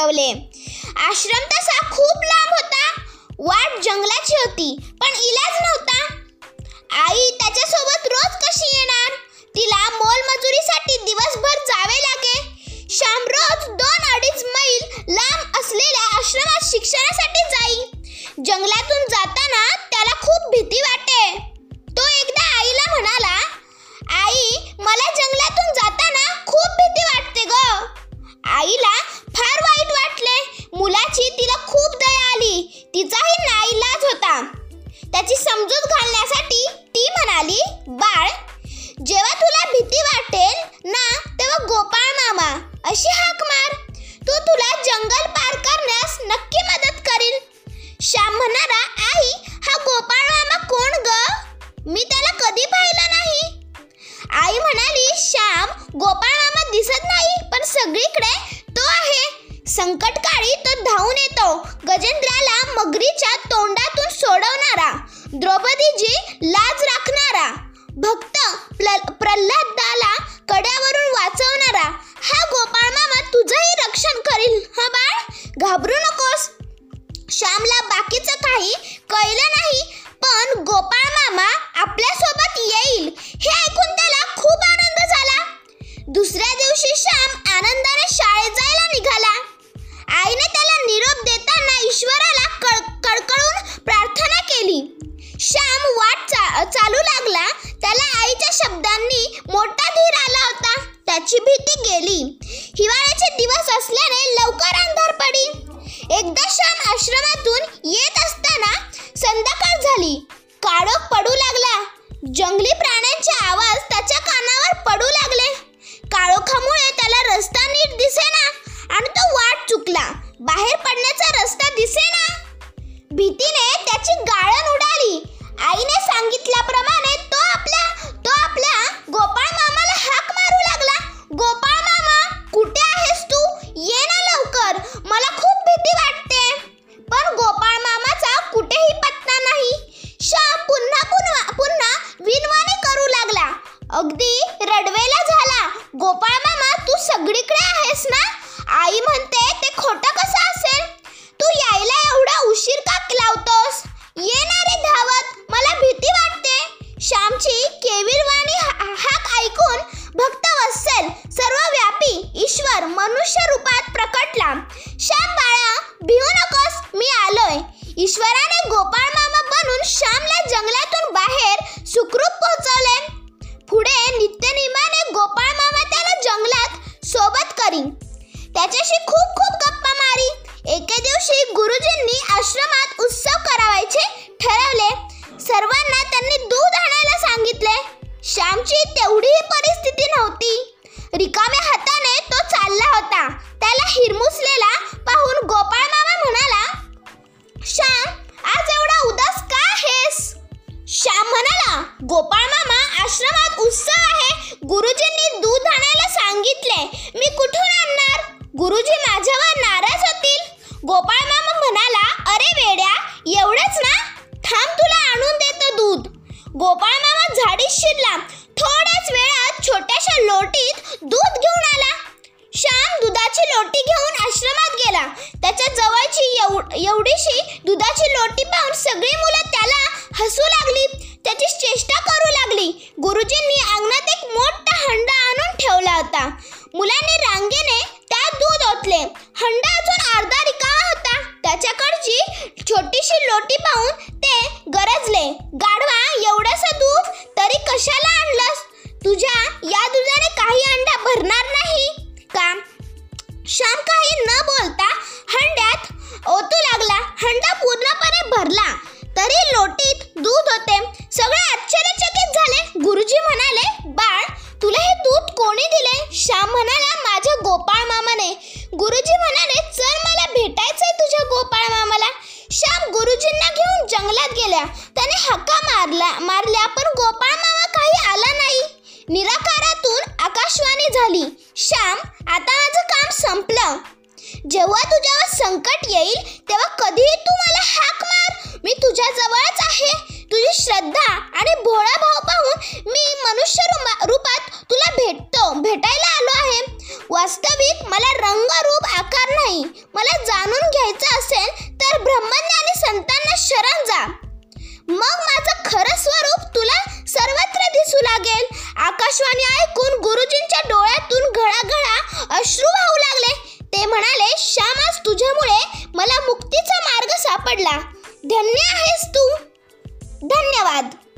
ठरवले आश्रम तसा खूप लांब होता. वाट जंगलाची होती पण इलाज नव्हता. आई त्याच्यासोबत रोज कशी येणार? तिला मोलमजुरीसाठी दिवसभर जावे लागे. श्याम रोज दोन अडीच मैल लांब असलेल्या आश्रमात शिक्षणासाठी जाई. जंगलातून जाताना त्याला खूप भीती वाटे. तो एकदा आईला म्हणाला आई मला जंगलातून जाताना खूप भीती वाटते ग. आईला मुलाची तिला खूप दया आली. तिचाही नाईलाज होता. त्याची समजूत घालण्यासाठी ती म्हणाली बाळ जेव्हा तुला भीती वाटेल ना तेव्हा गोपाळ मामा अशी हाक मार. तो तुला जंगल पार करण्यास नक्की मदत करील श्याम म्हणाला आई हा गोपाळ मामा कोण ग? मी त्याला कधी पाहिलं नाही. आई म्हणाली श्याम गोपाळ मामा दिसत नाही पण सगळीकडे तो आहे. संकट गजेंद्राला मगरीच्या तोंडातून सोडवणारा द्रौपदीची लाज राखणारा भक्त प्रल्हादाला कड्यावरून वाचवणारा हा गोपाळ मामा तुझंही रक्षण करील हा बाळ? घाबरू नकोस. श्यामला बाकीचं काही कळलं नाही अगदी रडवेला झाला. गोपाळ मामा तू सगळीकडे आहेस ना? आई म्हणते ते खोटं कसं असेल? तू यायला एवढा उशीर का लावतोस? ये ना रे धावत मला भीती वाटते. श्यामची केविलवाणी हाक ऐकून भक्त वत्सल सर्वव्यापी ईश्वर मनुष्य रूपात प्रकटला. श्याम बाळा भिवू नकोस मी आलोय. ईश्वराने गोपाळ करी त्याच्याशी खूप खूप गप्पा मारी. एके दिवशी गुरुजींनी आश्रमात उत्सव करावायचे ठरवले. सर्वांना त्यांनी दूध आणायला सांगितले. श्यामची तेवढीही परिस्थिती नव्हती. रिकाम्या हाताने तो चालला होता. त्याला हिरमुसलेला गोपाळ मामा आश्रमात उत्सव आहे. गुरुजींनी दूध आणायला सांगितले. मी कुठून आणणार? गुरुजी माझ्यावर नाराज होतील. गोपाळ मामा म्हणाला अरे वेड्या एवढंच ना? थांब तुला आणून देतो दूध. गोपाळ मामा झाडीत शिरला. थोड्याच वेळात छोट्याशा लोटीत दूध घेऊन आला. श्याम दुधाची लोटी घेऊन आश्रमात गेला. त्याच्या जवळची एवढीशी दुधाची लोटी पाहून सगळी मुलं त्याला हसू लागली. त्याची चेष्टा करू लागली. गुरुजींनी अंगणात एक मोठा हंडा आणून ठेवला होता. मुलाने रांगेने त्यात दूध ओतले. हंडा अजून अर्धा रिकामा होता. त्याच्याकडची छोटीशी लोटी पाहून ते गरजले. गाढवा एवढंसं दूध तरी कशाला आणलंस? तुझ्या या दुधाने काही अंडा भरणार गोपाळ गुरुजी म्हणाले चल मला भेटायचंय तुझ्या गोपाळ मामाला. श्याम गुरुजींना घेऊन जंगलात गेल्या त्याने हक्का मारला. मारल्या पण गोपाळ मामा काही आला नाही. निराकारातून आकाशवाणी झाली. श्याम आता माझं काम संपलं. जेव्हा तुझ्यावर संकट येईल तेव्हा कधीही तू मला हाक मार. व्हायचं असेल तर ब्रह्मज्ञानी संतांना शरण जा. मग माझं खरं स्वरूप तुला सर्वत्र दिसू लागेल. आकाशवाणी ऐकून गुरुजींच्या डोळ्यातून घळाघळा अश्रू वाहू लागले. ते म्हणाले श्यामास तुझ्यामुळे मला मुक्तीचा मार्ग सापडला. धन्य आहेस तू. धन्यवाद.